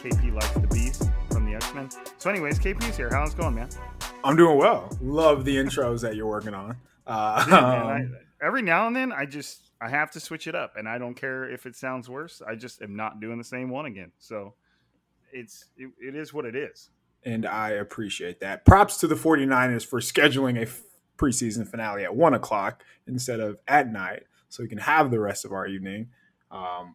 KP likes the Beast from the X Men. So, anyways, KP's here. How's it going, man? I'm doing well. Love the intros that you're working on. Uh, Yeah, man, I, every now and then, I just I have to switch it up, and I don't care if it sounds worse. I just am not doing the same one again. So, it's it, it is what it is. and I appreciate that. Props to the 49ers for scheduling a f- preseason finale at one o'clock instead of at night, so we can have the rest of our evening. Um,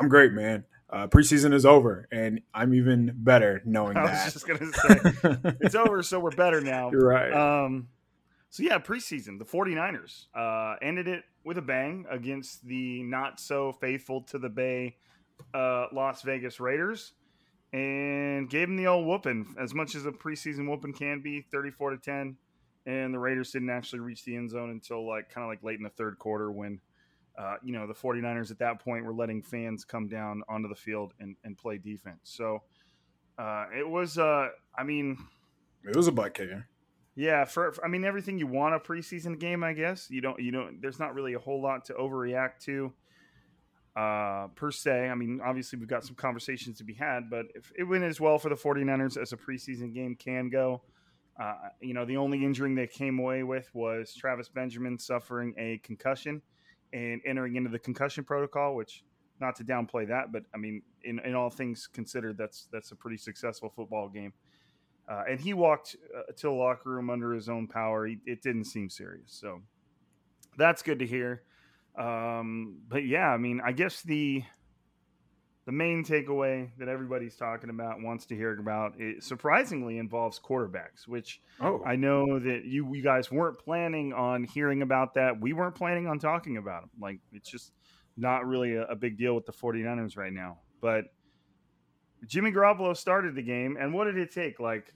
I'm great, man. Uh, preseason is over, and I'm even better knowing I was that. just gonna say it's over, so we're better now. You're right. Um, so yeah, preseason, the 49ers uh, ended it with a bang against the not so faithful to the Bay uh, Las Vegas Raiders and gave them the old whooping as much as a preseason whooping can be 34 to 10 and the Raiders didn't actually reach the end zone until like kind of like late in the third quarter when uh, you know the 49ers at that point were letting fans come down onto the field and, and play defense so uh, it was uh, I mean it was a butt kicker. yeah, for, for- I mean everything you want a preseason game, I guess. You don't you don't there's not really a whole lot to overreact to uh per se. I mean, obviously we've got some conversations to be had, but if it went as well for the 49ers as a preseason game can go, uh, you know, the only injury they came away with was Travis Benjamin suffering a concussion and entering into the concussion protocol, which not to downplay that, but I mean, in, in all things considered, that's that's a pretty successful football game. Uh, and he walked uh, to the locker room under his own power. He, it didn't seem serious, so that's good to hear. Um, but yeah, I mean, I guess the the main takeaway that everybody's talking about wants to hear about it surprisingly involves quarterbacks, which Oh, I know that you you guys weren't planning on hearing about that. We weren't planning on talking about them. Like it's just not really a, a big deal with the 49ers right now. But Jimmy Garoppolo started the game and what did it take? Like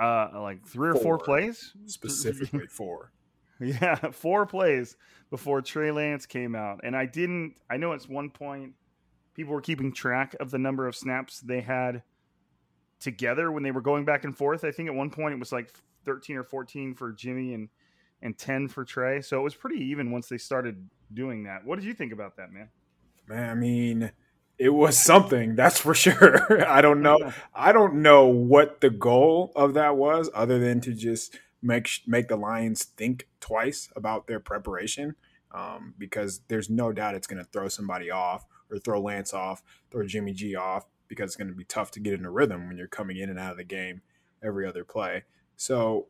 uh like three or four Four. plays? specifically four Yeah, four plays before Trey Lance came out. And I didn't I know it's one point people were keeping track of the number of snaps they had together when they were going back and forth. I think at one point it was like 13 or 14 for Jimmy and and 10 for Trey. So it was pretty even once they started doing that. What did you think about that, man? Man, I mean, it was something, that's for sure. I don't know. I don't know what the goal of that was other than to just make make the Lions think twice about their preparation um, because there's no doubt it's going to throw somebody off or throw Lance off, throw Jimmy G off because it's going to be tough to get in a rhythm when you're coming in and out of the game every other play. So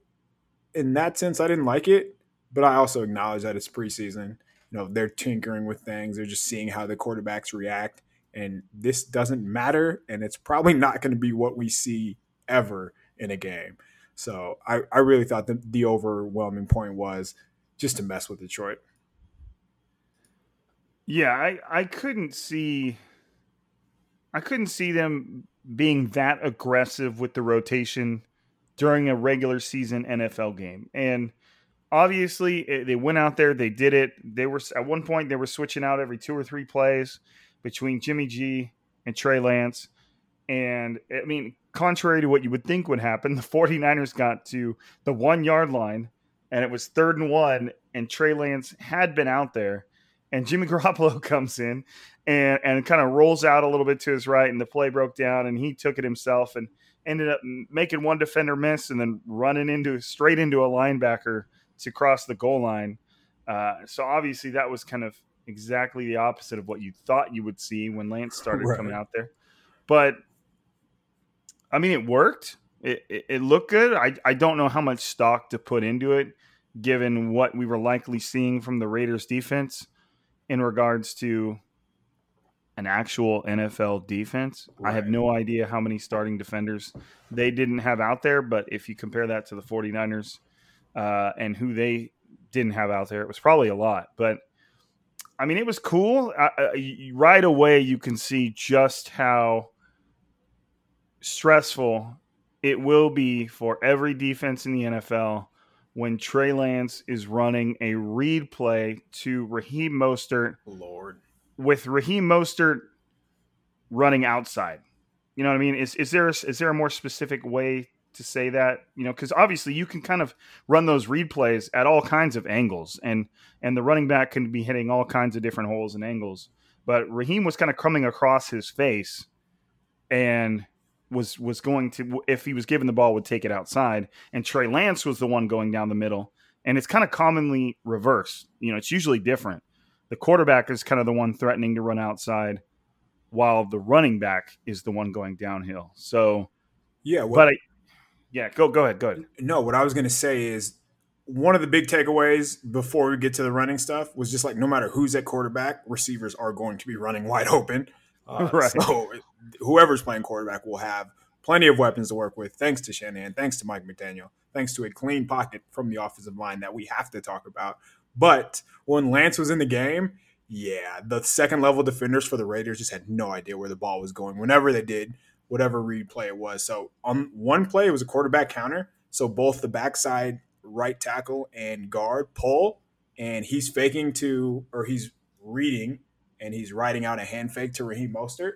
in that sense, I didn't like it, but I also acknowledge that it's preseason. You know, they're tinkering with things. They're just seeing how the quarterbacks react. And this doesn't matter. And it's probably not going to be what we see ever in a game. So I, I really thought the, the overwhelming point was just to mess with Detroit. Yeah, I, I couldn't see I couldn't see them being that aggressive with the rotation during a regular season NFL game. And obviously, it, they went out there, they did it. They were at one point they were switching out every two or three plays between Jimmy G and Trey Lance. And I mean, contrary to what you would think would happen, the 49ers got to the one yard line and it was third and one, and Trey Lance had been out there. And Jimmy Garoppolo comes in and, and kind of rolls out a little bit to his right, and the play broke down, and he took it himself and ended up making one defender miss and then running into straight into a linebacker to cross the goal line. Uh, so obviously that was kind of exactly the opposite of what you thought you would see when Lance started Right. coming out there. But I mean, it worked. It, it, it looked good. I, I don't know how much stock to put into it, given what we were likely seeing from the Raiders defense in regards to an actual NFL defense. I have no idea how many starting defenders they didn't have out there, but if you compare that to the 49ers uh, and who they didn't have out there, it was probably a lot. But I mean, it was cool. I, I, right away, you can see just how stressful it will be for every defense in the NFL when Trey Lance is running a read play to Raheem Mostert Lord. with Raheem Mostert running outside. You know what I mean? Is is there is there a more specific way to say that? You know, because obviously you can kind of run those read plays at all kinds of angles, and and the running back can be hitting all kinds of different holes and angles. But Raheem was kind of coming across his face, and was was going to if he was given the ball would take it outside, and Trey Lance was the one going down the middle. And it's kind of commonly reversed. You know, it's usually different the quarterback is kind of the one threatening to run outside while the running back is the one going downhill. So, Yeah, well, but I, yeah, go go ahead, go ahead. no, what I was going to say is one of the big takeaways before we get to the running stuff was just like no matter who's at quarterback, receivers are going to be running wide open. Uh, Right. So whoever's playing quarterback will have plenty of weapons to work with, thanks to Shanahan, thanks to Mike McDaniel, thanks to a clean pocket from the offensive line that we have to talk about. But when Lance was in the game, yeah, the second level defenders for the Raiders just had no idea where the ball was going whenever they did whatever read play it was. So on one play, it was a quarterback counter. So both the backside right tackle and guard pull, and he's faking to, or he's reading, and he's writing out a hand fake to Raheem Mostert.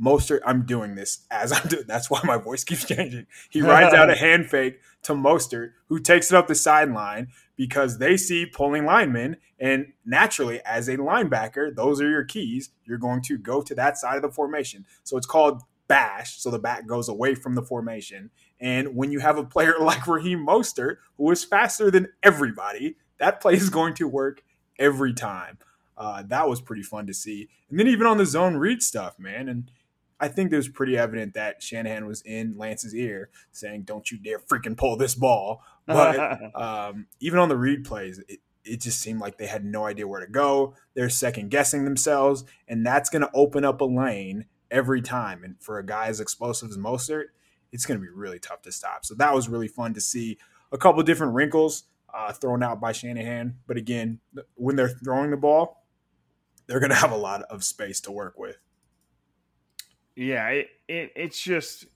Mostert, I'm doing this as I'm doing. That's why my voice keeps changing. He writes out a hand fake to Mostert, who takes it up the sideline because they see pulling linemen, and naturally, as a linebacker, those are your keys. You're going to go to that side of the formation. So it's called bash. So the back goes away from the formation. And when you have a player like Raheem Mostert, who is faster than everybody, that play is going to work every time. Uh, that was pretty fun to see. And then even on the zone read stuff, man. And I think it was pretty evident that Shanahan was in Lance's ear saying, "Don't you dare freaking pull this ball." But um, even on the read plays, it, it just seemed like they had no idea where to go. They're second guessing themselves, and that's going to open up a lane every time. And for a guy as explosive as Mostert, it's going to be really tough to stop. So that was really fun to see a couple different wrinkles uh, thrown out by Shanahan. But again, when they're throwing the ball, they're going to have a lot of space to work with. yeah, it, it it's just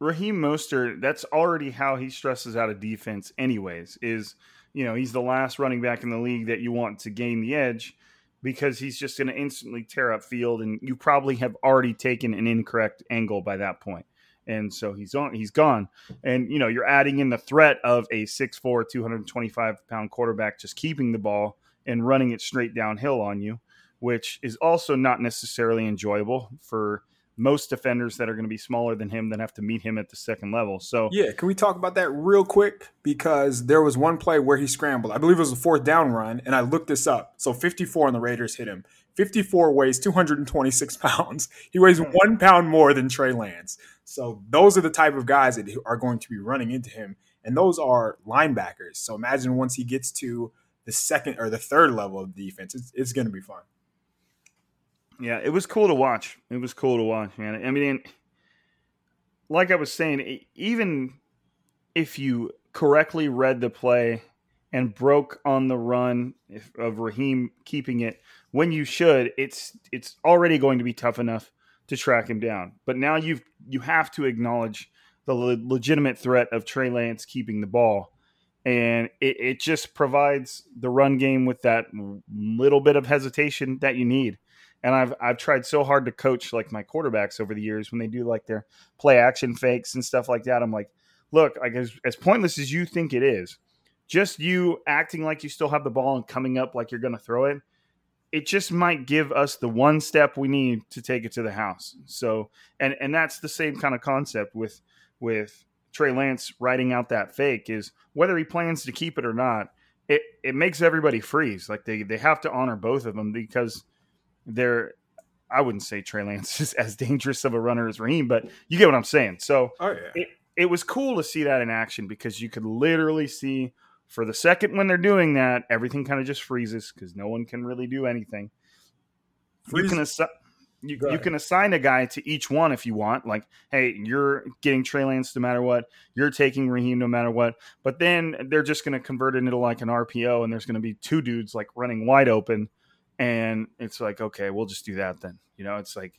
Raheem Mostert. That's already how he stresses out a defense, anyways. Is you know he's the last running back in the league that you want to gain the edge because he's just going to instantly tear up field, and you probably have already taken an incorrect angle by that point. And so he's on, he's gone. And, you know, you're adding in the threat of a 6'4, 225 pound quarterback just keeping the ball and running it straight downhill on you, which is also not necessarily enjoyable for most defenders that are going to be smaller than him that have to meet him at the second level. So, Yeah, can we talk about that real quick? Because there was one play where he scrambled. I believe it was a fourth down run, and I looked this up. So 54 on the Raiders hit him. 54 weighs 226 pounds. He weighs hmm. one pound more than Trey Lance. So those are the type of guys that are going to be running into him. And those are linebackers. So imagine once he gets to the second or the third level of defense, it's, it's going to be fun. Yeah, it was cool to watch. It was cool to watch, man. I mean, like I was saying, even if you correctly read the play and broke on the run of Raheem keeping it when you should, it's it's already going to be tough enough to track him down. But now you've you have to acknowledge the le- legitimate threat of Trey Lance keeping the ball. And it, it just provides the run game with that little bit of hesitation that you need. And I've I've tried so hard to coach like my quarterbacks over the years when they do like their play action fakes and stuff like that. I'm like, look, like as, as pointless as you think it is, just you acting like you still have the ball and coming up like you're going to throw it, it just might give us the one step we need to take it to the house. So, and and that's the same kind of concept with with Trey Lance writing out that fake is whether he plans to keep it or not. It it makes everybody freeze. Like they they have to honor both of them because they're. I wouldn't say Trey Lance is as dangerous of a runner as Raheem, but you get what I'm saying. So, Oh yeah. it, it was cool to see that in action because you could literally see for the second when they're doing that, everything kind of just freezes because no one can really do anything. You can assi- you, you can assign a guy to each one if you want. Like, hey, you're getting Trey Lance no matter what. You're taking Raheem no matter what. But then they're just going to convert it into like an RPO, and there's going to be two dudes like running wide open, and it's like, okay, we'll just do that then. You know, it's like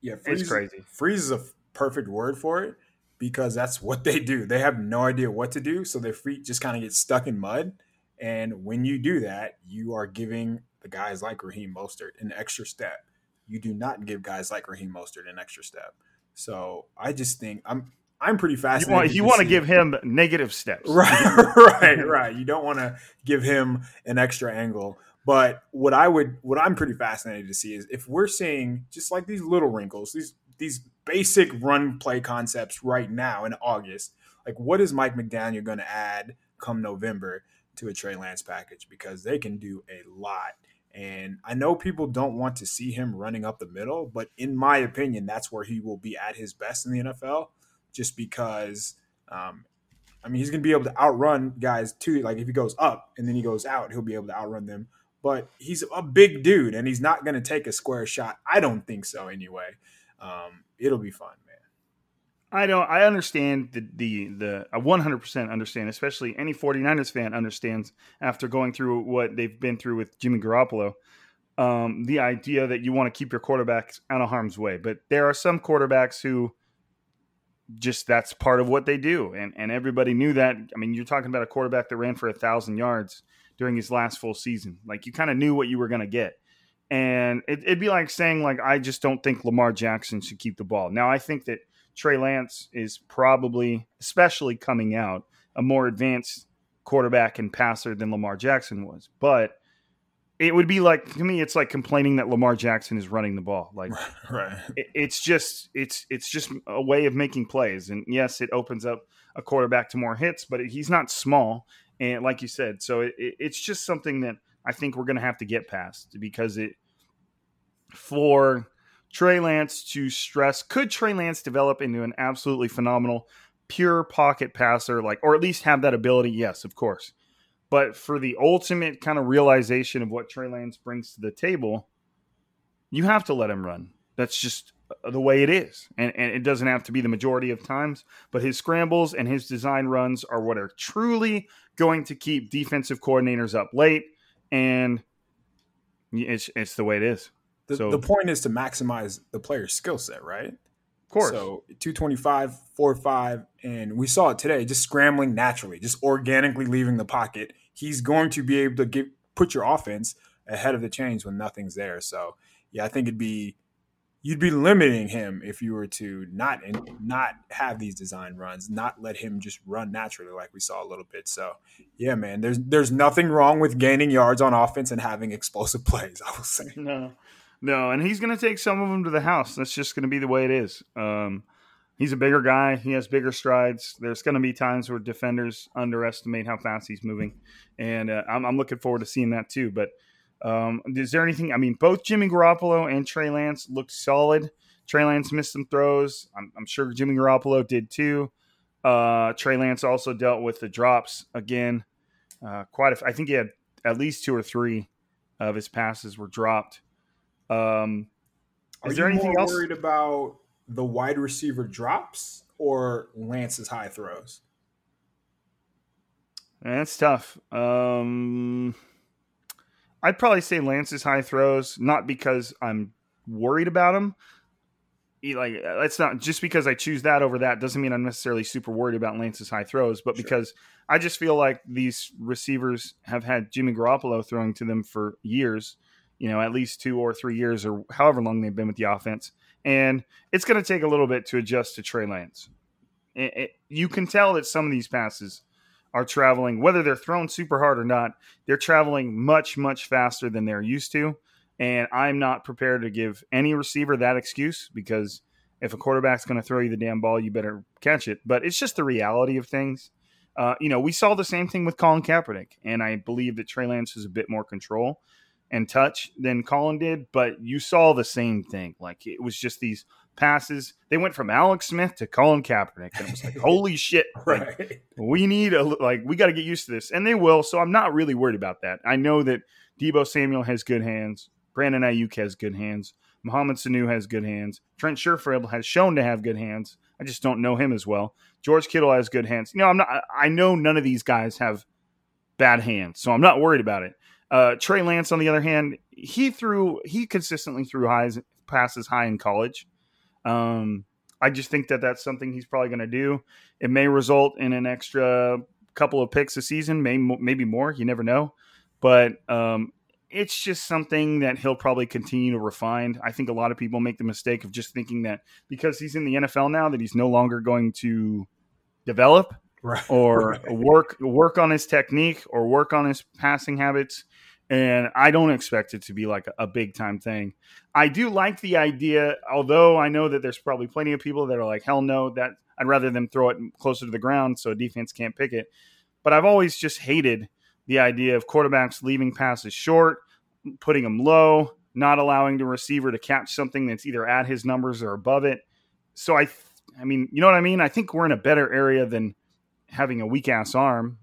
Yeah, it's crazy. Freeze is a perfect word for it because that's what they do. They have no idea what to do, so their feet just kind of get stuck in mud. And when you do that, you are giving the guys like Raheem Mostert an extra step. You do not give guys like Raheem Mostert an extra step. So I just think I'm I'm pretty You want you want to give him negative steps, right right right you don't want to give him an extra angle but what i would what i'm pretty fascinated to see is if we're seeing just like these little wrinkles these these basic run play concepts right now in august like what is mike mcdaniel going to add come november to a trey lance package because they can do a lot and i know people don't want to see him running up the middle but in my opinion that's where he will be at his best in the nfl just because um, I mean, he's going to be able to outrun guys too. Like if he goes up and then he goes out, he'll be able to outrun them. But he's a big dude, and he's not going to take a square shot. I don't think so. Anyway, um, it'll be fun, man. I don't. I understand the the the. I one hundred percent understand, especially any 49ers fan understands after going through what they've been through with Jimmy Garoppolo. Um, the idea that you want to keep your quarterbacks out of harm's way, but there are some quarterbacks who just that's part of what they do, and and everybody knew that. I mean, you're talking about a quarterback that ran for a thousand yards during his last full season. Like you kind of knew what you were going to get. And it, it'd be like saying, like, I just don't think Lamar Jackson should keep the ball. Now, I think that Trey Lance is probably, especially coming out, a more advanced quarterback and passer than Lamar Jackson was. But it would be like to me, it's like complaining that Lamar Jackson is running the ball. Like Right. it- it's just it's it's just a way of making plays. And yes, it opens up a quarterback to more hits, but he's not small. And like you said, so it, it- it's just something that I think we're going to have to get past because it for Trey Lance to stress could Trey Lance develop into an absolutely phenomenal pure pocket passer like or at least have that ability? Yes of course. But for the ultimate kind of realization of what Trey Lance brings to the table you have to let him run. That's just Uh, the way it is and, and it doesn't have to be the majority of times but his scrambles and his design runs are what are truly going to keep defensive coordinators up late and it's, it's the way it is The, So- the point is to maximize the player's skill set, right? of course So 225, 4-5, and we saw it today, just scrambling naturally, just organically leaving the pocket. He's going to be able to get put your offense ahead of the chains when nothing's there. So yeah, I think it'd be you'd be limiting him if you were to not and not have these design runs, not let him just run naturally like we saw a little bit. So yeah, man, there's there's nothing wrong with gaining yards on offense and having explosive plays. I will say. No, no, and he's going to take some of them to the house. That's just going to be the way it is. Um, he's a bigger guy. He has bigger strides. There's going to be times where defenders underestimate how fast he's moving, and uh, I'm, I'm looking forward to seeing that too. But um, is there anything? I mean, both Jimmy Garoppolo and Trey Lance looked solid. Trey Lance missed some throws. I'm, I'm sure Jimmy Garoppolo did too. Uh, Trey Lance also dealt with the drops again. Uh, quite. A, I think he had at least two or three of his passes were dropped. Um, Are is there you anything more else? worried about the wide receiver drops or Lance's high throws? That's tough. Um, I'd probably say Lance's high throws, not because I'm worried about him, he- like that's not just because I choose that over that doesn't mean I'm necessarily super worried about Lance's high throws, but Sure. because I just feel like these receivers have had Jimmy Garoppolo throwing to them for years, you know, at least two or three years or however long they've been with the offense, and it's going to take a little bit to adjust to Trey Lance. It- it- you can tell that some of these passes are traveling, whether they're thrown super hard or not, they're traveling much much faster than they're used to. And I'm not prepared to give any receiver that excuse because if a quarterback's going to throw you the damn ball, you better catch it. But it's just the reality of things. Uh, you know, we saw the same thing with Colin Kaepernick, and I believe that Trey Lance has a bit more control and touch than Colin did. But you saw the same thing. Like it was just these passes. They went from Alex Smith to Colin Kaepernick, and it was like, holy shit! Like, Right. we need a like we got to get used to this, and they will. So I'm not really worried about that. I know that Deebo Samuel has good hands. Brandon Aiyuk has good hands. Mohamed Sanu has good hands. Trent Sherfield has shown to have good hands. I just don't know him as well. George Kittle has good hands. You know, I'm not. I- I know none of these guys have bad hands, so I'm not worried about it. Uh, Trey Lance, on the other hand, he threw he consistently threw highs passes high in college. Um, I just think that that's something he's probably going to do. It may result in an extra couple of picks a season, may, maybe more. You never know. But um, it's just something that he'll probably continue to refine. I think a lot of people make the mistake of just thinking that because he's in the NFL now, that he's no longer going to develop Right. or Right. work work on his technique or work on his passing habits. And I don't expect it to be like a, big time thing. I do like the idea, although I know that there's probably plenty of people that are like, hell no, that I'd rather them throw it closer to the ground so defense can't pick it. But I've always just hated the idea of quarterbacks leaving passes short, putting them low, not allowing the receiver to catch something that's either at his numbers or above it. So I, I mean, you know what I mean? I think we're in a better area than having a weak ass arm.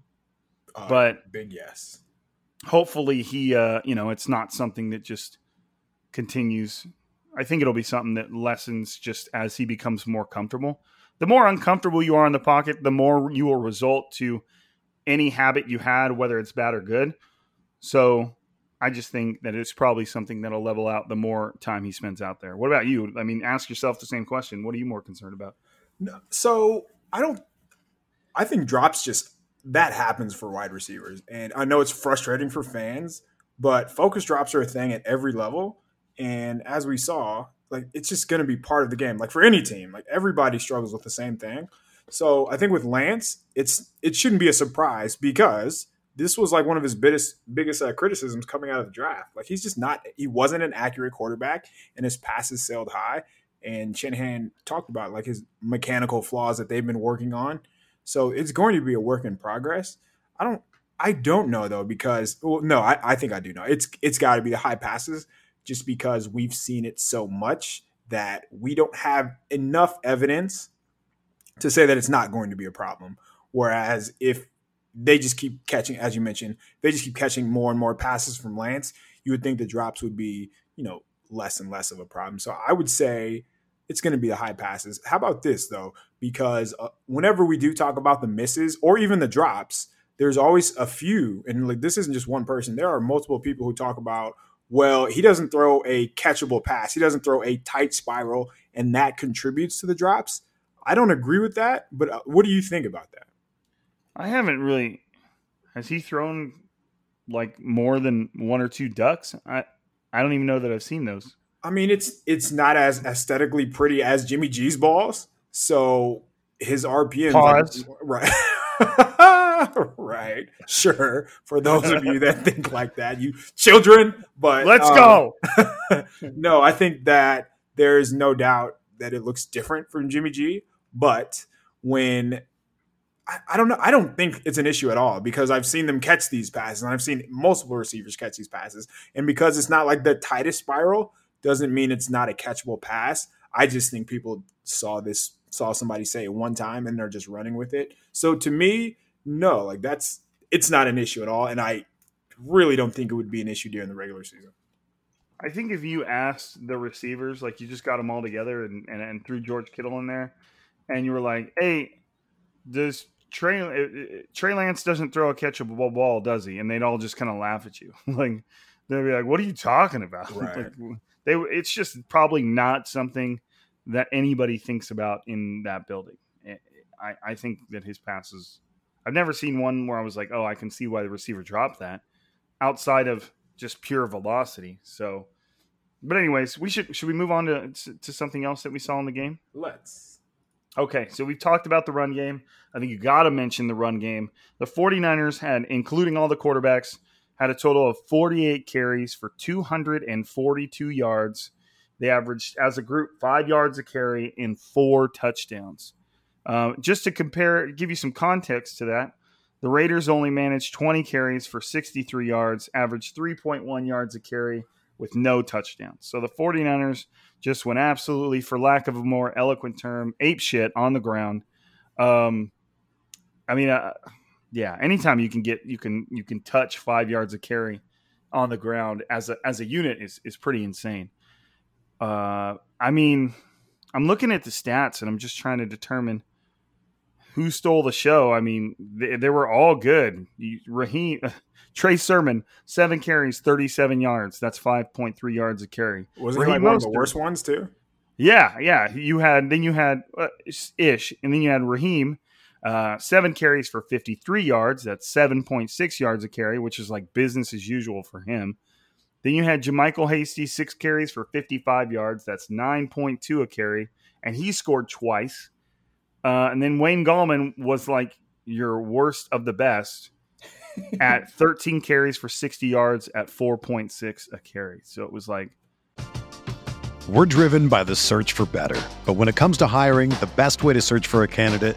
Uh, But- big yes. Hopefully, he, uh, you know, it's not something that just continues. I think it'll be something that lessens just as he becomes more comfortable. The more uncomfortable you are in the pocket, the more you will result to any habit you had, whether it's bad or good. So I just think that it's probably something that'll level out the more time he spends out there. What about you? I mean, ask yourself the same question. What are you more concerned about? No, so I don't. I think drops just that happens for wide receivers, and I know it's frustrating for fans, but focus drops are a thing at every level. And as we saw, like it's just going to be part of the game. Like for any team, like everybody struggles with the same thing. So I think with Lance, it's it shouldn't be a surprise because this was like one of his biggest biggest uh, criticisms coming out of the draft. Like he's just not he wasn't an accurate quarterback, and his passes sailed high. And Shanahan talked about like his mechanical flaws that they've been working on. So it's going to be a work in progress. I don't I don't know though because well, no, I, I think I do know. It's it's got to be the high passes just because we've seen it so much that we don't have enough evidence to say that it's not going to be a problem. Whereas if they just keep catching, as you mentioned, they just keep catching more and more passes from Lance, you would think the drops would be, you know, less and less of a problem. So I would say it's going to be the high passes. How about this though? Because uh, whenever we do talk about the misses or even the drops, there's always a few, and like this isn't just one person. There are multiple people who talk about, well, he doesn't throw a catchable pass, he doesn't throw a tight spiral, and that contributes to the drops. I don't agree with that, but uh, what do you think about that? I haven't really. Has he thrown like more than one or two ducks? I I don't even know that I've seen those. I mean, it's it's not as aesthetically pretty as Jimmy G's balls, so his RPM Pause. right. right, sure. For those of you that think like that, you children, but Let's um, go. no, I think that there is no doubt that it looks different from Jimmy G. But when I, I don't know, I don't think it's an issue at all because I've seen them catch these passes and I've seen multiple receivers catch these passes. And because it's not like the tightest spiral, doesn't mean it's not a catchable pass. I just think people saw this, saw somebody say it one time and they're just running with it. So to me, no, like that's it's not an issue at all. And I really don't think it would be an issue during the regular season. I think if you asked the receivers, like you just got them all together and, and, and threw George Kittle in there, and you were like, "Hey, does Trey uh, uh, Trey Lance doesn't throw a catchable ball, does he?" And they'd all just kind of laugh at you, like they'd be like, "What are you talking about?" Right. like, they, it's just probably not something that anybody thinks about in that building. I, I think that his passes, I've never seen one where I was like, oh, I can see why the receiver dropped that outside of just pure velocity. So, but anyways, we should should we move on to to something else that we saw in the game? Let's. Okay, so we've talked about the run game. I think you got to mention the run game. The 49ers had including all the quarterbacks had a total of 48 carries for 242 yards. They averaged as a group 5 yards a carry and 4 touchdowns. Uh, just to compare, give you some context to that, the Raiders only managed 20 carries for 63 yards, averaged 3.1 yards a carry with no touchdowns. So the 49ers just went absolutely, for lack of a more eloquent term, ape shit on the ground. Um, I mean, uh, yeah, anytime you can get you can you can touch five yards of carry on the ground as a as a unit is is pretty insane. Uh, I mean, I'm looking at the stats and I'm just trying to determine who stole the show. I mean, they, they were all good. Raheem, Trey Sermon, seven carries, 37 yards. That's 5.3 yards a carry. Was he like one of the worst ones too? Yeah, yeah. You had then you had uh, Ish, and then you had Raheem, uh, seven carries for 53 yards. That's 7.6 yards a carry, which is like business as usual for him. Then you had JaMycal Hasty, six carries for 55 yards. That's 9.2 a carry, and he scored twice. Uh, and then Wayne Gallman was like your worst of the best at 13 carries for 60 yards at 4.6 a carry. So it was like. We're driven by the search for better. But when it comes to hiring, the best way to search for a candidate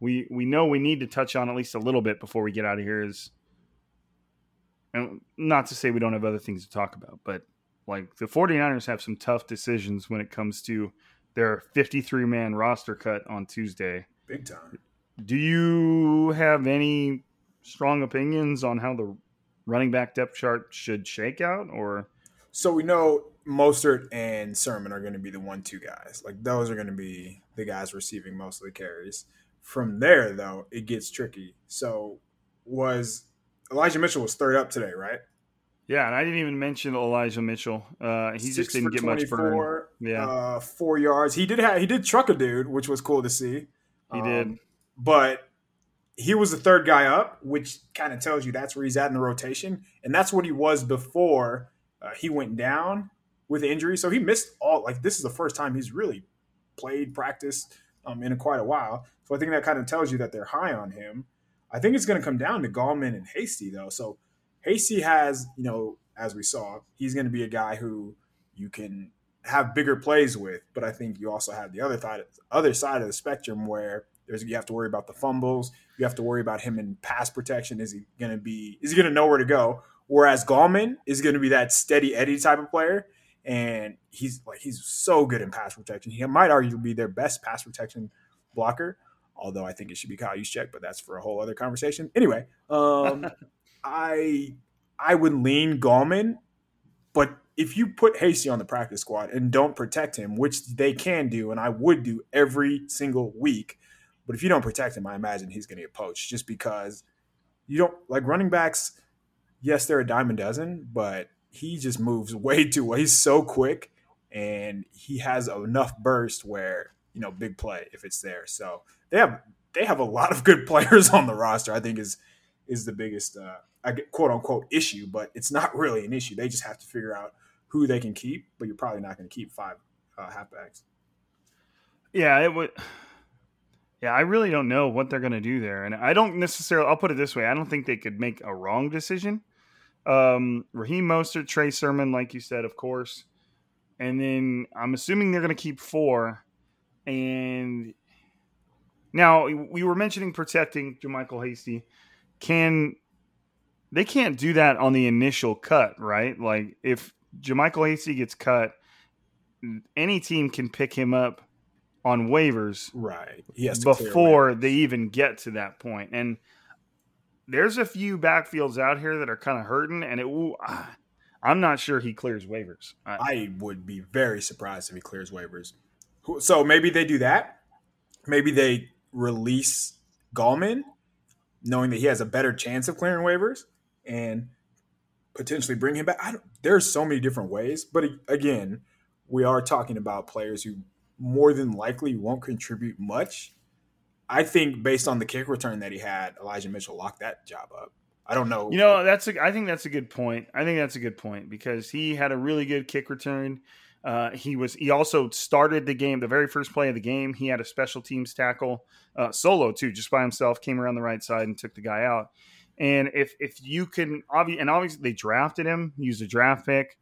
we we know we need to touch on at least a little bit before we get out of here is and not to say we don't have other things to talk about, but like the 49ers have some tough decisions when it comes to their 53 man roster cut on Tuesday. Big time. Do you have any strong opinions on how the running back depth chart should shake out or so we know Mostert and Sermon are going to be the one two guys. Like those are going to be the guys receiving most of the carries. From there, though, it gets tricky. So, was Elijah Mitchell was third up today, right? Yeah, and I didn't even mention Elijah Mitchell. Uh, he Six just didn't get much burn. Yeah, uh, four yards. He did have he did truck a dude, which was cool to see. He um, did, but he was the third guy up, which kind of tells you that's where he's at in the rotation, and that's what he was before uh, he went down with injury. So he missed all. Like this is the first time he's really played, practice um, in quite a while. So I think that kind of tells you that they're high on him. I think it's going to come down to Gallman and Hasty though. So Hasty has, you know, as we saw, he's going to be a guy who you can have bigger plays with, but I think you also have the other side, other side of the spectrum where there's you have to worry about the fumbles, you have to worry about him in pass protection. Is he going to be? Is he going to know where to go? Whereas Gallman is going to be that steady Eddie type of player, and he's like he's so good in pass protection. He might arguably be their best pass protection blocker. Although I think it should be Kyle Juszczyk, but that's for a whole other conversation. Anyway, um, I I would lean Gallman, but if you put Hasty on the practice squad and don't protect him, which they can do, and I would do every single week, but if you don't protect him, I imagine he's going to get poached just because you don't like running backs. Yes, they're a dime a dozen, but he just moves way too well. He's so quick and he has enough burst where, you know, big play if it's there. So they have they have a lot of good players on the roster, I think is is the biggest uh I quote unquote issue, but it's not really an issue. They just have to figure out who they can keep, but you're probably not going to keep five uh, halfbacks. Yeah, it would. Yeah, I really don't know what they're going to do there, and I don't necessarily. I'll put it this way: I don't think they could make a wrong decision. Um, Raheem Mostert, Trey Sermon, like you said, of course, and then I'm assuming they're going to keep four. And now we were mentioning protecting JaMycal Hasty. Can they can't do that on the initial cut, right? Like if JaMycal Hasty gets cut, any team can pick him up on waivers right yes before they even get to that point. point and there's a few backfields out here that are kind of hurting and it ooh, ah, i'm not sure he clears waivers I, I would be very surprised if he clears waivers so maybe they do that maybe they release Gallman knowing that he has a better chance of clearing waivers and potentially bring him back. I don't, there's so many different ways, but again, we are talking about players who more than likely won't contribute much. I think based on the kick return that he had, Elijah Mitchell locked that job up. I don't know. You know, that's a, I think that's a good point. I think that's a good point because he had a really good kick return. Uh, he was he also started the game the very first play of the game. He had a special teams tackle uh, solo too, just by himself. Came around the right side and took the guy out. And if if you can obviously and obviously they drafted him, used a draft pick.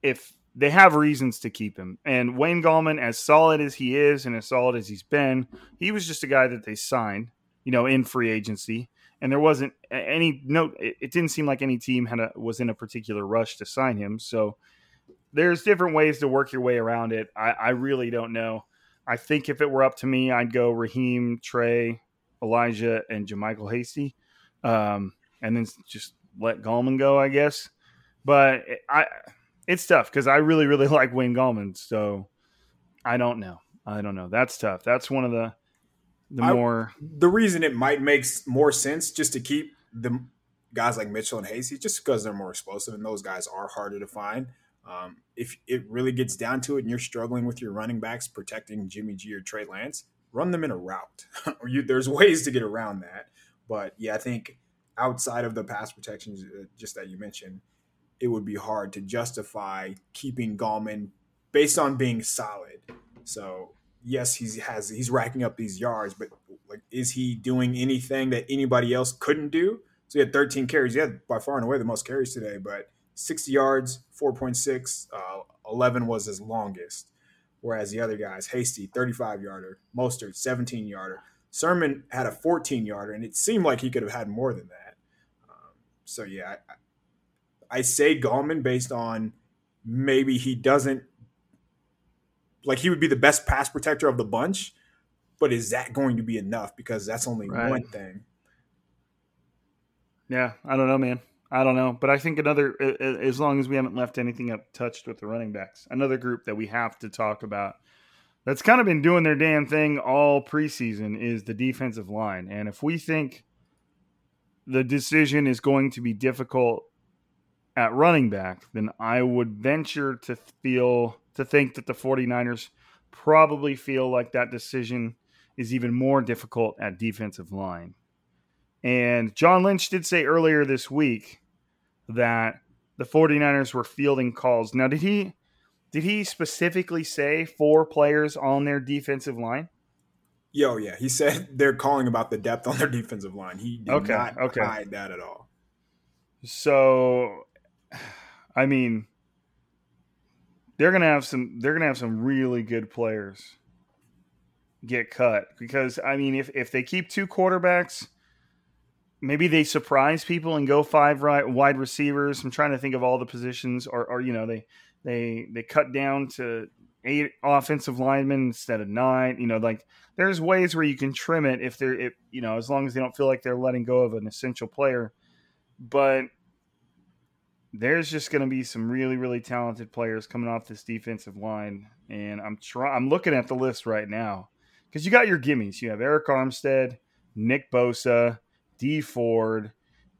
If they have reasons to keep him, and Wayne Gallman, as solid as he is and as solid as he's been, he was just a guy that they signed, you know, in free agency, and there wasn't any no. It, it didn't seem like any team had a was in a particular rush to sign him. So there's different ways to work your way around it. I, I really don't know. I think if it were up to me, I'd go Raheem, Trey, Elijah, and JaMycal Hasty um, and then just let Gallman go, I guess. But I, it's tough because I really, really like Wayne Gallman. So I don't know. I don't know. That's tough. That's one of the the I, more the reason it might make more sense just to keep the guys like Mitchell and Hasty just because they're more explosive and those guys are harder to find. Um, if it really gets down to it and you're struggling with your running backs protecting Jimmy G or Trey Lance, run them in a route. you, there's ways to get around that. But yeah, I think outside of the pass protections, uh, just that you mentioned, it would be hard to justify keeping Gallman based on being solid. So yes, he's has he's racking up these yards, but like, is he doing anything that anybody else couldn't do? So he had 13 carries. He had by far and away the most carries today, but 60 yards, 4.6, uh, 11 was his longest. Whereas the other guys, Hasty, 35 yarder, Mostert, 17 yarder. Sermon had a 14 yarder, and it seemed like he could have had more than that. Um, so yeah, I, I say Gallman based on maybe he doesn't like he would be the best pass protector of the bunch, but is that going to be enough? Because that's only right. one thing. Yeah, I don't know, man. I don't know, but I think another as long as we haven't left anything up touched with the running backs, another group that we have to talk about that's kind of been doing their damn thing all preseason is the defensive line. And if we think the decision is going to be difficult at running back, then I would venture to feel to think that the 49ers probably feel like that decision is even more difficult at defensive line. And John Lynch did say earlier this week that the 49ers were fielding calls. Now, did he Did he specifically say four players on their defensive line? Yo, yeah, he said they're calling about the depth on their defensive line. He did Okay, not okay. hide that at all. So, I mean, they're gonna have some. They're gonna have some really good players get cut because I mean, if if they keep two quarterbacks, maybe they surprise people and go five right wide receivers. I'm trying to think of all the positions, or or you know they they they cut down to eight offensive linemen instead of nine. You know, like there's ways where you can trim it if they're if you know as long as they don't feel like they're letting go of an essential player, but there's just going to be some really really talented players coming off this defensive line and i'm trying i'm looking at the list right now because you got your gimmies you have Arik Armstead nick bosa Dee Ford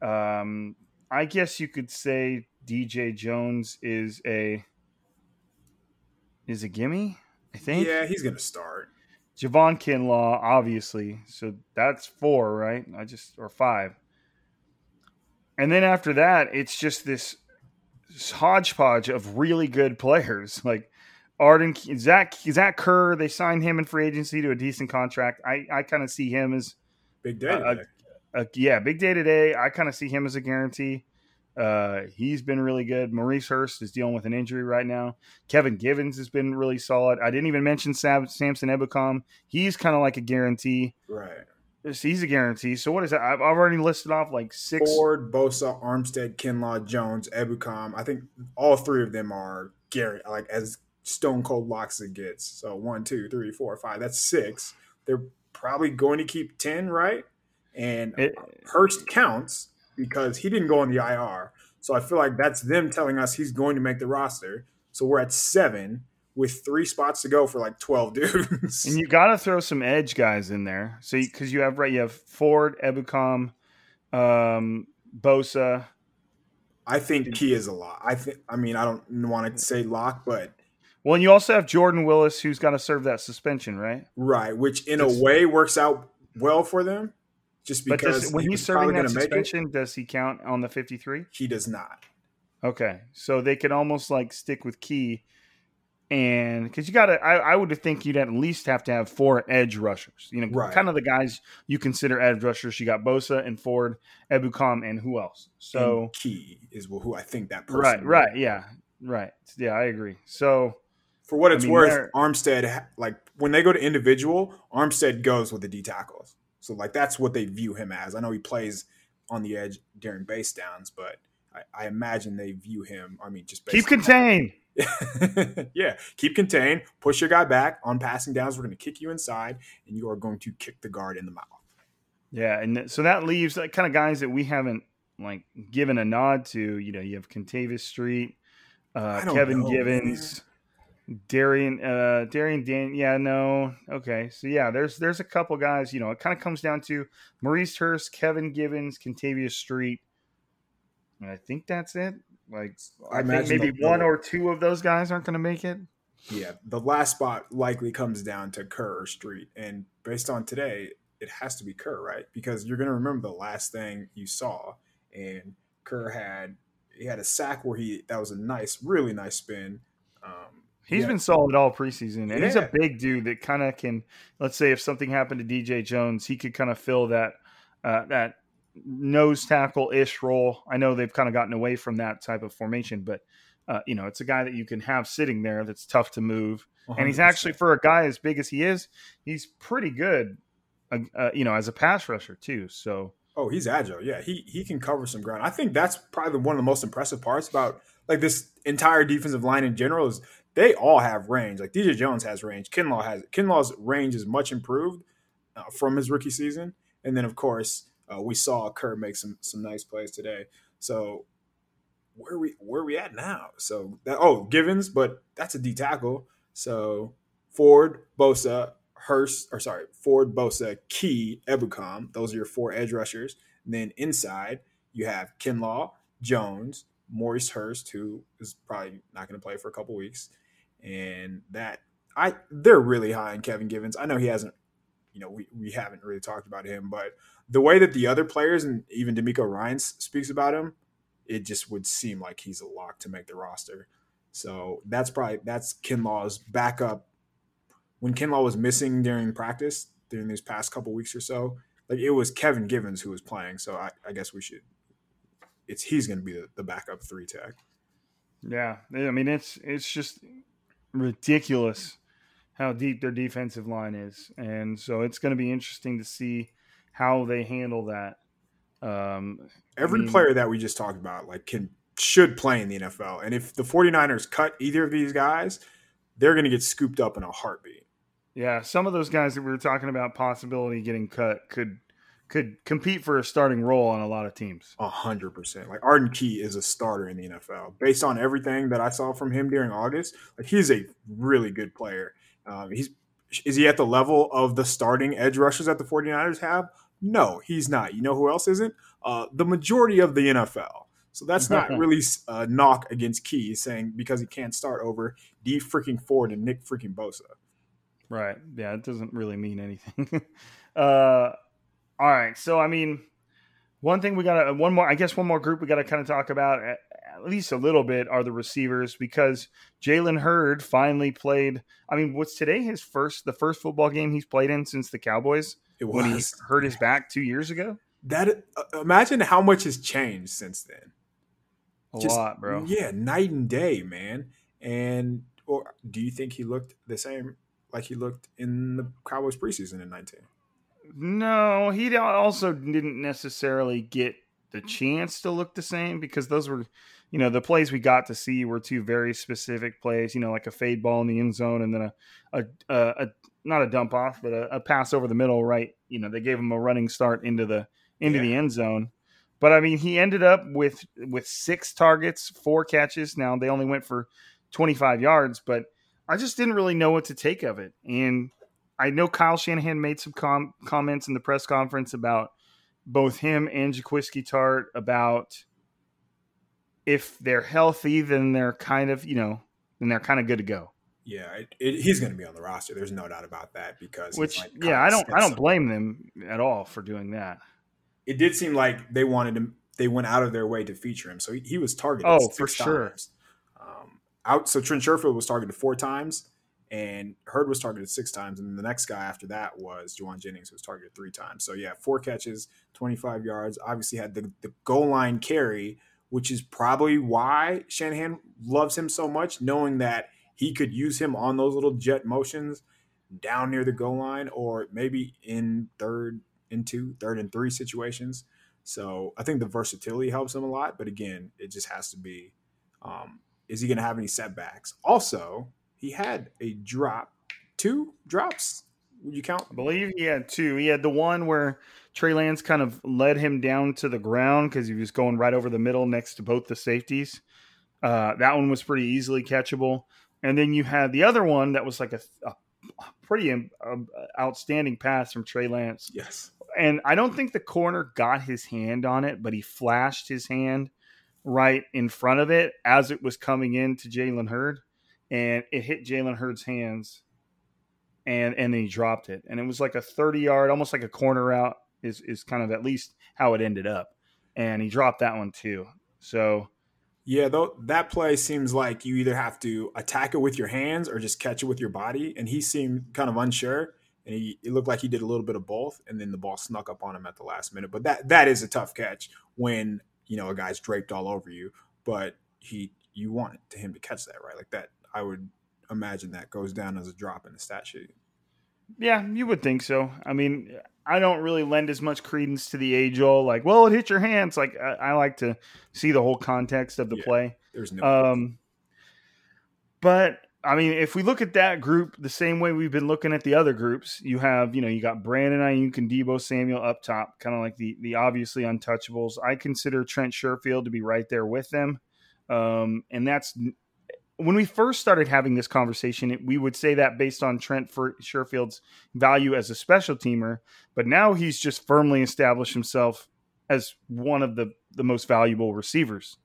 um, i guess you could say dj jones is a is a gimme i think Yeah, he's gonna start. Javon Kinlaw, obviously. So that's four, right? I just or five. And then after that, it's just this hodgepodge of really good players. Like Arden Zach Zach Kerr, they signed him in free agency to a decent contract. I, I kind of see him as Big day. Uh, yeah, big day today. I kind of see him as a guarantee. Uh, he's been really good. Maurice Hurst is dealing with an injury right now. Kevin Givens has been really solid. I didn't even mention Sam, Samson Ebukam. He's kind of like a guarantee. right. He's a guarantee. So what is that? I've I've already listed off like six. Ford, Bosa, Armstead, Kinlaw, Jones, Ebukam. I think all three of them are Gary, like as stone cold locks it gets. So one, two, three, four, five. That's six. They're probably going to keep ten, right? And It- Hurst counts because he didn't go on the IR. So I feel like that's them telling us he's going to make the roster. So we're at seven with three spots to go for like twelve dudes. And you got to throw some edge guys in there. So because you have right, you have Ford, Ebukam, um, Bosa. I think Key is a lot. I think. I mean, I don't want to say lock, but Well, and you also have Jordan Willis, who's got to serve that suspension, right? Right, which in a way works out well for them, just But because does, when he he's serving that gonna it. suspension, does he count on the fifty-three? He does not. Okay, so they could almost like stick with Key, and because you got to, I, I would think you'd at least have to have four edge rushers. You know, Right. kind of the guys you consider edge rushers. You got Bosa and Ford, Ebukam, and who else? So And Key is who I think that person. right, right, yeah, right, yeah, I agree. So For what I it's mean, worth, Armstead like when they go to individual, Armstead goes with the D tackles. So like that's what they view him as. I know he plays on the edge during base downs, but I, I imagine they view him. I mean, just keep contained. yeah, keep contained, push your guy back on passing downs. We're going to kick you inside, and you are going to kick the guard in the mouth. Yeah, and so that leaves like kind of guys that we haven't like given a nod to. You know, you have Kentavius Street, uh, Kevin know, Givens, Darian, uh, Darian Dan. Yeah, no, okay. So yeah, there's there's a couple guys. You know, it kind of comes down to Maurice Hurst, Kevin Givens, Kentavius Street. And I think that's it. Like I I, think maybe they'll- one or two of those guys aren't going to make it. Yeah, the last spot likely comes down to Kerr or Street, and based on today, it has to be Kerr, right? Because you're going to remember the last thing you saw, and Kerr had he had a sack where he that was a nice, really nice spin. He's yeah, been solid all preseason, and he's a big dude that kind of can. Let's say if something happened to DJ Jones, he could kind of fill that uh, that nose tackle ish role. I know they've kind of gotten away from that type of formation, but uh, you know it's a guy that you can have sitting there that's tough to move, and he's actually for a guy as big as he is, he's pretty good. Uh, uh, you know, as a pass rusher too. So Oh, he's agile. Yeah, he he can cover some ground. I think that's probably one of the most impressive parts about like this entire defensive line in general is they all have range. Like DJ Jones has range. Kinlaw has Kinlaw's range is much improved uh, from his rookie season, and then of course uh, we saw Kerr make some some nice plays today. So where we where we at now? So that oh Givens, but that's a D tackle. So Ford, Bosa, Hurst, or sorry, Ford, Bosa, Key, Ebukam. Those are your four edge rushers. And then inside, you have Kinlaw, Jones, Maurice Hurst, who is probably not going to play for a couple weeks. And that I they're really high in Kevin Givens. I know he hasn't, you know, we, we haven't really talked about him, but the way that the other players and even DeMeco Ryan speaks about him, it just would seem like he's a lock to make the roster. So that's probably that's Kinlaw's backup. When Kinlaw was missing during practice during these past couple weeks or so, like it was Kevin Givens who was playing. So I, I guess we should. It's he's going to be the, the backup three tech. Yeah, I mean it's it's just ridiculous how deep their defensive line is, and so it's going to be interesting to see how they handle that. Um, Every I mean- player that we just talked about like can should play in the NFL. And if the 49ers cut either of these guys, they're going to get scooped up in a heartbeat. Yeah, some of those guys that we were talking about possibility getting cut could could compete for a starting role on a lot of teams. A hundred percent. Like Arden Key is a starter in the NFL. Based on everything that I saw from him during August, like he's a really good player. Um, he's is he at the level of the starting edge rushers that the 49ers have? No, he's not. You know who else isn't? Uh, the majority of the NFL. So that's not really a knock against Key saying because he can't start over D freaking Ford and Nick freaking Bosa. Right. Yeah, it doesn't really mean anything. uh all right. So I mean, one thing we got to one more I guess one more group we got to kind of talk about at, at least a little bit are the receivers because Jalen Hurd finally played. I mean, what's today his first the first football game he's played in since the Cowboys It when he hurt his back 2 years ago? that. Uh, imagine how much has changed since then. A Just- lot, bro. Yeah, night and day, man. And or do you think he looked the same like he looked in the Cowboys preseason in 19? No, he also didn't necessarily get the chance to look the same because those were, you know, the plays we got to see were two very specific plays. You know, like a fade ball in the end zone and then a a, a, a not a dump off, but a, a pass over the middle. Right, you know, they gave him a running start into the into the end zone. But I mean, he ended up with with six targets, four catches. Now they only went for twenty five yards, but I just didn't really know what to take of it. And I know Kyle Shanahan made some com- comments in the press conference about both him and Jaquiski Tartt about if they're healthy, then they're kind of, you know, then they're kind of good to go. Yeah, it, it, he's going to be on the roster. There's no doubt about that because Which, like yeah, I don't, I don't blame them at all for doing that. It did seem like they wanted him. They went out of their way to feature him, so he, he was targeted. Oh, for sure. Um, out. So Trent Sherfield was targeted four times, and Hurd was targeted six times, and the next guy after that was Jauan Jennings, who was targeted three times. So yeah, four catches, 25 yards. Obviously had the, the goal line carry, which is probably why Shanahan loves him so much, knowing that he could use him on those little jet motions down near the goal line, or maybe in third and two, third and three situations. So I think the versatility helps him a lot. But again, it just has to be um, is he going to have any setbacks? Also, he had a drop, two drops. Would you count? I believe he had two. He had the one where Trey Lance kind of led him down to the ground because he was going right over the middle next to both the safeties. Uh, that one was pretty easily catchable. And then you had the other one that was like a, a pretty um, um, outstanding pass from Trey Lance. Yes. And I don't think the corner got his hand on it, but he flashed his hand right in front of it as it was coming in to Jalen Hurd, and it hit Jalen Hurd's hands, and and then he dropped it, and it was like a thirty yard, almost like a corner out is is kind of at least how it ended up, and he dropped that one too. So Yeah, though that play seems like you either have to attack it with your hands or just catch it with your body. And he seemed kind of unsure. And he it looked like he did a little bit of both, and then the ball snuck up on him at the last minute. But that that is a tough catch when you know a guy's draped all over you. But he you want him to catch that right like that. I would imagine that goes down as a drop in the stat sheet. yeah, you would think so. I mean, I don't really lend as much credence to the age old like, well, it hit your hands. Like I, I like to see the whole context of the Yeah. play. There's no Um, but I mean, if we look at that group the same way we've been looking at the other groups, you have, you know, you got Brandon Aiyuk and Deebo Samuel up top, kind of like the the obviously untouchables. I consider Trent Sherfield to be right there with them, um, and that's when we first started having this conversation. We would say that based on Trent for Sherfield's value as a special teamer, but now he's just firmly established himself as one of the the most valuable receivers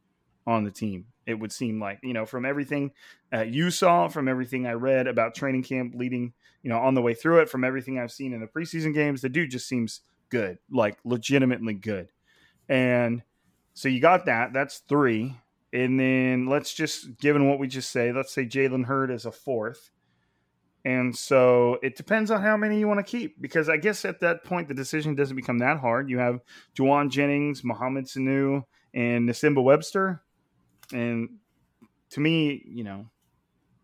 on the team. It would seem like you know from everything uh, you saw, from everything I read about training camp leading, you know, on the way through it, from everything I've seen in the preseason games, the dude just seems good, like legitimately good. And so you got that. That's three. And then let's just given what we just say, let's say Jalen Hurd is a fourth. And so it depends on how many you want to keep because I guess at that point the decision doesn't become that hard. You have Jauan Jennings, Mohamed Sanu, and Nsimba Webster. And to me, you know,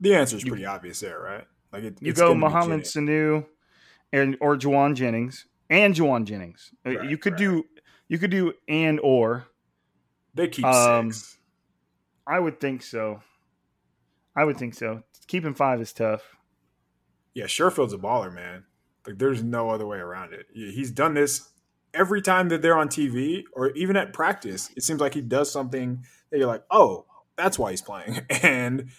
The answer is pretty obvious there, right? Like it, you go Mohamed Sanu and or Jauan Jennings and Jauan Jennings. Uh, Right, you could right. do you could do and or. They keep um, six. I would think so. I would think so. Keeping five is tough. Yeah, Sherfield's a baller, man. Like there's no other way around it. He- He's done this every time that they're on TV or even at practice. It seems like he does something that you're like, oh, that's why he's playing. And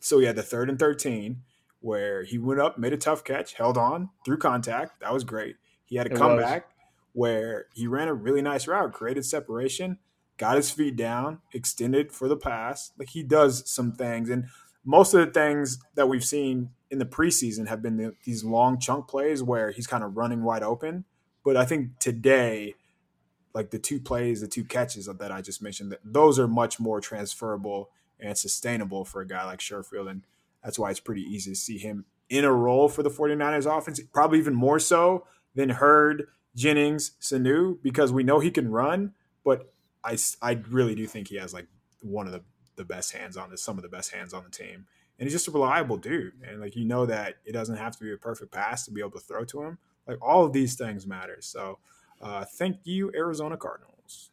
so he had the third and 13 where he went up, made a tough catch, held on through contact. That was great. He had a It was. comeback where he ran a really nice route, created separation, got his feet down, extended for the pass. Like he does some things. And most of the things that we've seen in the preseason have been the, these long chunk plays where he's kind of running wide open. But I think today, like the two plays, the two catches that I just mentioned, those are much more transferable and sustainable for a guy like Sherfield. And that's why it's pretty easy to see him in a role for the 49ers offense, probably even more so than Hurd, Jennings, Sanu, because we know he can run, but I, I really do think he has like one of the, the best hands on this, some of the best hands on the team. And he's just a reliable dude. And like, you know that it doesn't have to be a perfect pass to be able to throw to him. Like all of these things matter. So uh, thank you, Arizona Cardinals.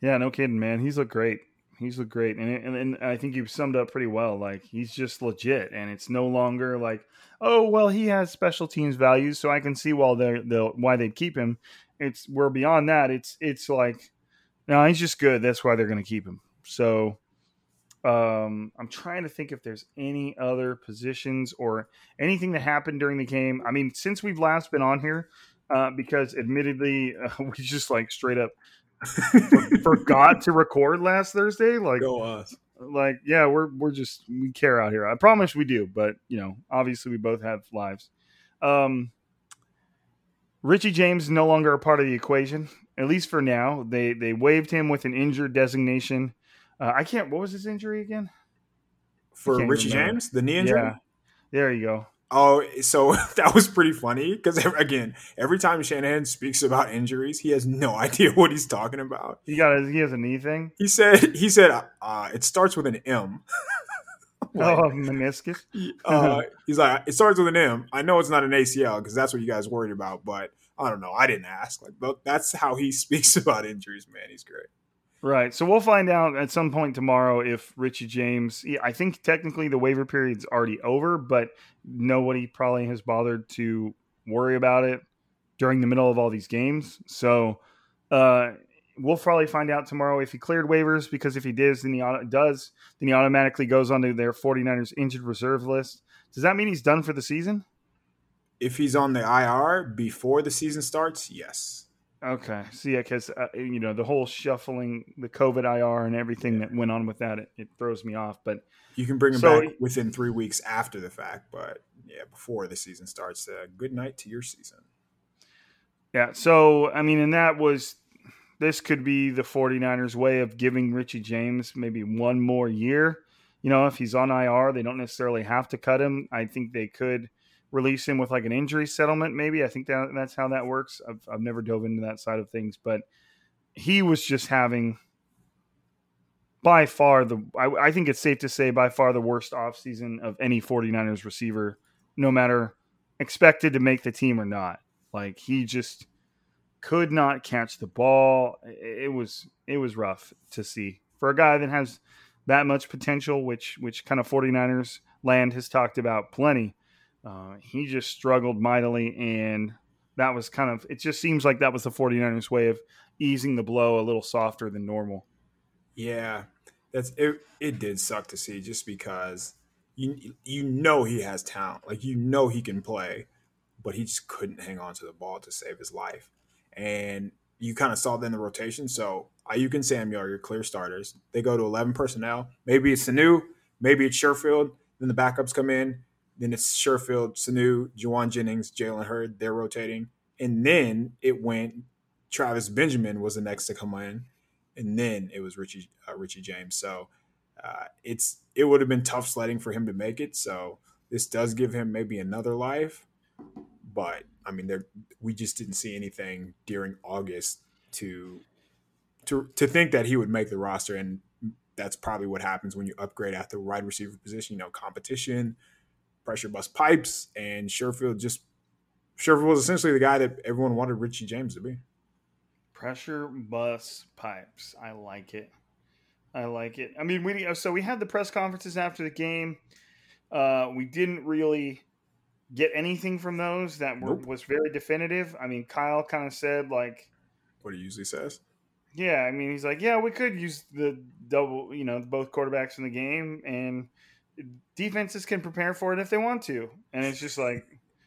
Yeah, no kidding, man. He's looked great. He's looked great, and, and and I think you've summed up pretty well. Like he's just legit, and it's no longer like, oh well, he has special teams values, so I can see why they're they'll why they'd keep him. It's we're beyond that. It's it's like, no, he's just good. That's why they're going to keep him. So, um, I'm trying to think if there's any other positions or anything that happened during the game. I mean, since we've last been on here, uh, because admittedly, uh, we just like straight up forgot to record last Thursday. Like, Go us. like yeah, we're we're just we care out here. I promise we do, but you know, obviously we both have lives. Um, Richie James no longer a part of the equation, at least for now. They they waived him with an injured designation. Uh, I can't. What was his injury again? For Richie remember. James, the knee injury? Yeah, there you go. Oh, so that was pretty funny because again, every time Shanahan speaks about injuries, he has no idea what he's talking about. He got a, he has a knee thing. He said he said uh, it starts with an M. Like, oh, meniscus. uh, he's like it starts with an M. I know it's not an ACL because that's what you guys worried about, but I don't know. I didn't ask. Like that's how he speaks about injuries. Man, he's great. Right. So we'll find out at some point tomorrow if Richie James. I think technically the waiver period's already over, but nobody probably has bothered to worry about it during the middle of all these games. So uh, we'll probably find out tomorrow if he cleared waivers because if he does, then he auto- does, then he automatically goes onto their 49ers injured reserve list. Does that mean he's done for the season? If he's on the IR before the season starts, yes. Okay. See, yeah, because uh, you know the whole shuffling, the COVID IR, and everything that went on with that, it, it throws me off. But You can bring him So- back within three weeks after the fact, but yeah, before the season starts. Uh, good night to your season. Yeah. So, I mean, and that was, this could be the 49ers' way of giving Richie James maybe one more year. You know, if he's on IR, they don't necessarily have to cut him. I think they could release him with like an injury settlement, maybe. I think that that's how that works. I've, I've never dove into that side of things, but he was just having by far the, I, I think it's safe to say, by far the worst offseason of any 49ers receiver, no matter expected to make the team or not. Like he just could not catch the ball. It was it was rough to see for a guy that has that much potential, which which kind of 49ers land has talked about plenty. Uh, he just struggled mightily, and that was kind of it. Just seems like that was the 49ers' way of easing the blow a little softer than normal. Yeah, that's it. It did suck to see, just because you you know he has talent, like you know he can play, but he just couldn't hang on to the ball to save his life, and you kind of saw that in the rotation. So Aiyuk and Samuel are your clear starters. They go to eleven personnel. Maybe it's Sanu, maybe it's Sherfield. Then the backups come in. Then it's Sherfield, Sanu, Jauan Jennings, Jalen Hurd. They're rotating, and then it went. Travis Benjamin was the next to come in and then it was Richie uh, Richie James. So uh, it's it would have been tough sledding for him to make it. So this does give him maybe another life, but I mean, there we just didn't see anything during August to to to think that he would make the roster, and that's probably what happens when you upgrade at the wide receiver position. You know, competition, pressure bust pipes, and Sherfield just Sherfield was essentially the guy that everyone wanted Richie James to be. Pressure bus pipes. I like it. I like it. I mean, we so we had the press conferences after the game. Uh, we didn't really get anything from those that were, Nope. was very definitive. I mean, Kyle kind of said like, What he usually says. yeah. I mean, he's like, yeah, we could use the double, you know, both quarterbacks in the game, and defenses can prepare for it if they want to. And it's just like,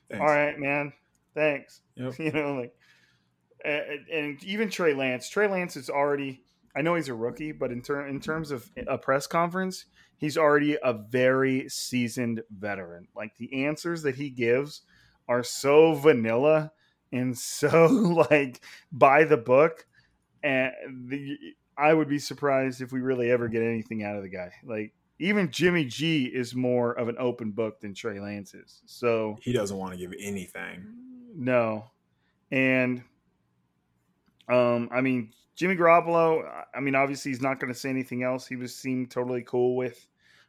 Thanks. all right, man, thanks. Yep. You know, like, and, and even Trey Lance. Trey Lance is already. I know he's a rookie, but in ter- in terms of a press conference, he's already a very seasoned veteran. Like the answers that he gives are so vanilla and so like by the book, and the, I would be surprised if we really ever get anything out of the guy. Like even Jimmy G is more of an open book than Trey Lance is. So He doesn't want to give anything. no. And um I mean Jimmy Garoppolo, I mean obviously he's not going to say anything else. He was seemed totally cool with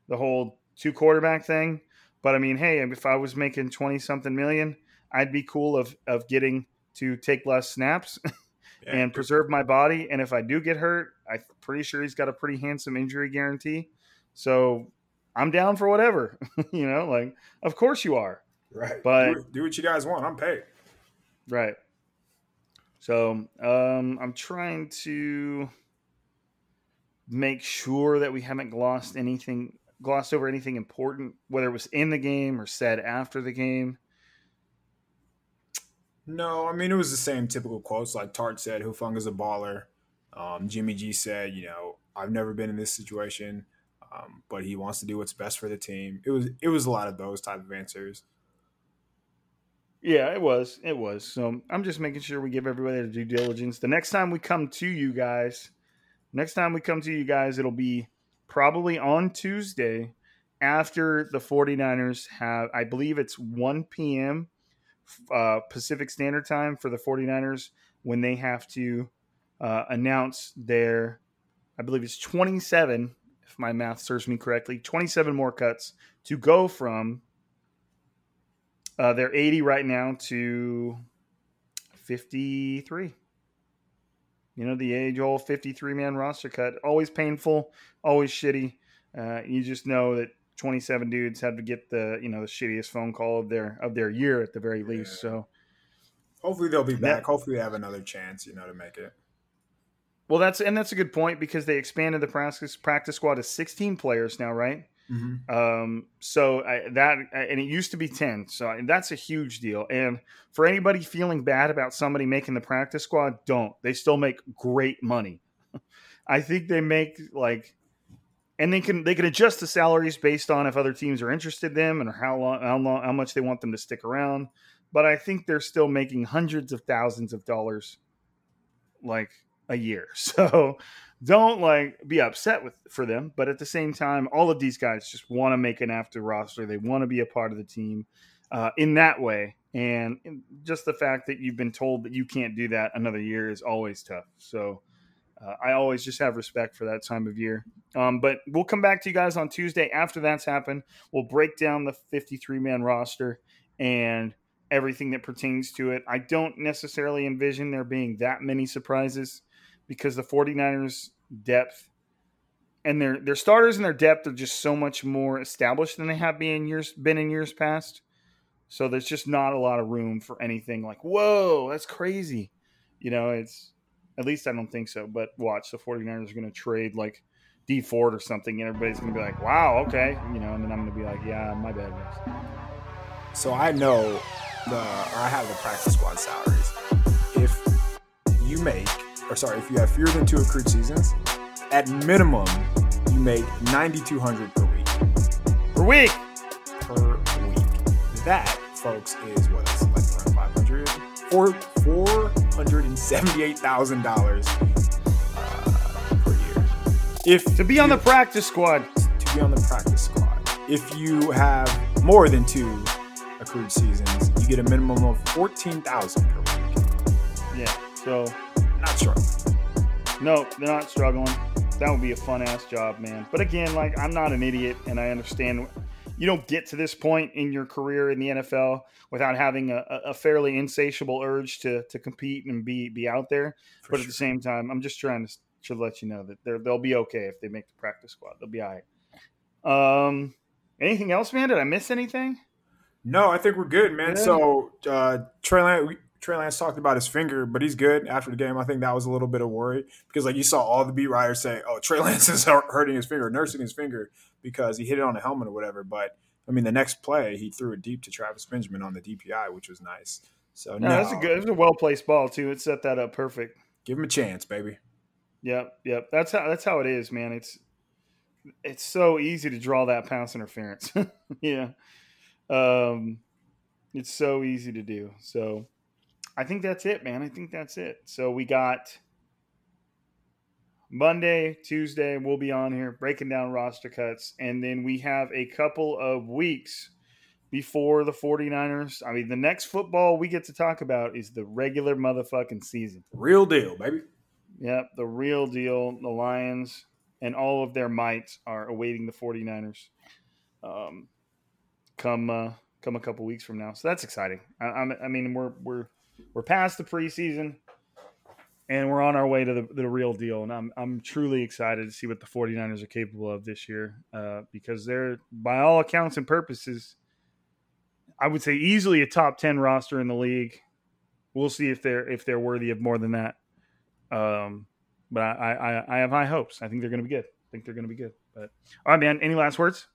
the whole two quarterback thing. But I mean, hey, if I was making 20 something million, I'd be cool of of getting to take less snaps Yeah. and preserve my body and if I do get hurt, I'm pretty sure he's got a pretty handsome injury guarantee. So I'm down for whatever. you know, like of course you are. right. but- do, do what you guys want. I'm paid. Right. So um, I'm trying to make sure that we haven't glossed anything, glossed over anything important, whether it was in the game or said after the game. No, I mean it was the same typical quotes. Like Tartt said, "Hufanga's a baller." Um, Jimmy G said, "You know, I've never been in this situation, um, but he wants to do what's best for the team." It was it was a lot of those type of answers. Yeah, it was. It was. So I'm just making sure we give everybody the due diligence. The next time we come to you guys, next time we come to you guys, it'll be probably on Tuesday after the 49ers have, I believe it's 1 p.m. Uh, Pacific Standard Time for the 49ers when they have to uh, announce their, I believe it's 27, if my math serves me correctly, 27 more cuts to go from uh, they're 80 right now to 53. You know, the age old 53 man roster cut. Always painful, always shitty. Uh, you just know that 27 dudes had to get the, you know, the shittiest phone call of their of their year at the very least. So, Hopefully they'll be Yeah. back. Hopefully they have another chance, you know, to make it. Well, that's and that's a good point because they expanded the practice practice squad to 16 players now, right? Mm-hmm. Um, so I, that and it used to be ten. So that's a huge deal. And for anybody feeling bad about somebody making the practice squad, don't. They still make great money. I think they make like, and they can they can adjust the salaries based on if other teams are interested in them and how long how long how much they want them to stick around. But I think they're still making hundreds of thousands of dollars, like a year. So don't like be upset with for them but at the same time all of these guys just want to make an after roster. They want to be a part of the team uh, in that way. And just the fact that you've been told that you can't do that another year is always tough. So uh, i always just have respect for that time of year. Um, but we'll come back to you guys on tuesday after that's happened. We'll break down the 53 man roster and everything that pertains to it. I don't necessarily envision there being that many surprises because the 49ers depth and their their starters and their depth are just so much more established than they have been in years been in years past. So there's just not a lot of room for anything like, whoa, that's crazy. You know, it's at least I don't think so. But watch, the 49ers are gonna trade like Dee Ford or something, and everybody's gonna be like, Wow, okay, you know, and then I'm gonna be like, Yeah, my bad. So I know the or I have the practice squad salaries. If you make or sorry, if you have fewer than two accrued seasons, at minimum you make ninety two hundred per week. Per week. Per week. That, folks, is what like around five hundred four four hundred and seventy eight thousand dollars uh, if To be on the practice squad. to be on the practice squad. If you have more than two accrued seasons, you get a minimum of fourteen thousand per week. Yeah. So Not sure. no, they're not struggling. That would be a fun ass job, man. But again, like I'm not an idiot, and I understand you don't get to this point in your career in the NFL without having a, a fairly insatiable urge to to compete and be be out there. For but at the same time, I'm just trying to, to let you know that they're, they'll be okay if they make the practice squad. They'll be all right. Um, anything else, man? Did I miss anything? No, I think we're good, man. Yeah. So uh, Trey Lance, Trey Lance talked about his finger, but he's good after the game. I think that was a little bit of worry because, like, you saw all the beat writers say, "Oh, Trey Lance is hurting his finger, nursing his finger because he hit it on a helmet or whatever." But I mean, the next play, he threw it deep to Travis Benjamin on the DPI, which was nice. So No, no, that's a good. It's a well placed ball too. It set that up perfect. give him a chance, baby. Yep, yep. That's how that's how it is, man. It's it's so easy to draw that pass interference. yeah. Um it's so easy to do. So I think that's it, man. I think that's it. So we got Monday, Tuesday, we'll be on here breaking down roster cuts. And then we have a couple of weeks before the 49ers. I mean, the next football we get to talk about is the regular motherfucking season. Real deal, baby. Yep, the real deal. The Lions and all of their might are awaiting the 49ers um, come uh, come a couple weeks from now. So that's exciting. I, I'm, I mean, we're we're we're past the preseason and we're on our way to the, the real deal. And I'm I'm truly excited to see what the 49ers are capable of this year uh, because they're by all accounts and purposes, I would say easily a top 10 roster in the league. We'll see if they're if they're worthy of more than that. Um, but I, I, I have high hopes. I think they're going to be good. I think they're going to be good. But all right, man. Any last words?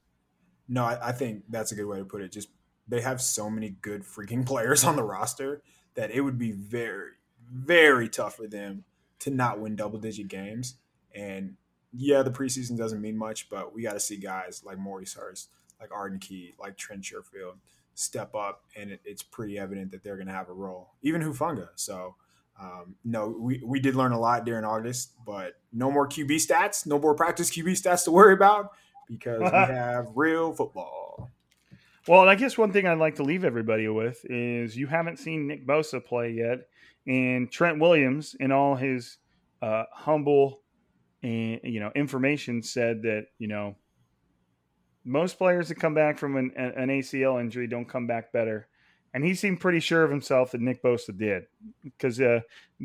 No, I, I think that's a good way to put it. Just they have so many good freaking players on the roster that it would be very, very tough for them to not win double digit games. And yeah, the preseason doesn't mean much, but we got to see guys like Maurice Hurst, like Arden Key, like Trent Sherfield step up, and it, it's pretty evident that they're going to have a role. Even Hufanga. So. Um, no, we, we did learn a lot during August, but no more QB stats, no more practice QB stats to worry about because we have real football. Well, I guess one thing I'd like to leave everybody with is you haven't seen Nick Bosa play yet, and Trent Williams, in all his uh, humble and you know information, said that you know most players that come back from an, an ACL injury don't come back better, and he seemed pretty sure of himself that Nick Bosa did because uh,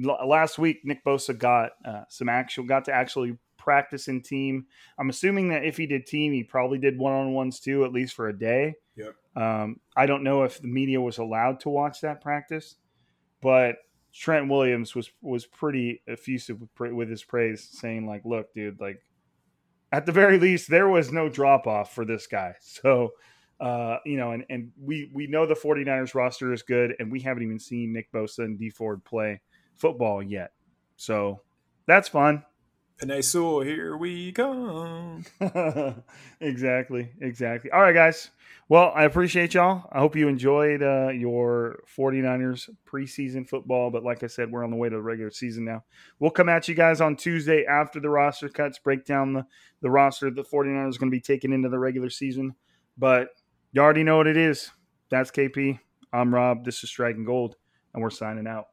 l- last week Nick Bosa got uh, some actual got to actually practice in team. I'm assuming that if he did team, he probably did one on ones too, at least for a day. Um, I don't know if the media was allowed to watch that practice, but Trent Williams was was pretty effusive with, with his praise, saying like, "Look, dude, like at the very least, there was no drop off for this guy." So, uh, you know, and and we we know the 49ers roster is good, and we haven't even seen Nick Bosa and Dee Ford play football yet. So that's fun. Penei Sewell, here we come. exactly, exactly. All right, guys. Well, I appreciate y'all. I hope you enjoyed uh, your 49ers preseason football. But like I said, we're on the way to the regular season now. We'll come at you guys on Tuesday after the roster cuts, break down the, the roster the 49ers is going to be taking into the regular season. But you already know what it is. That's KP. I'm Rob. This is Striking Gold, and we're signing out.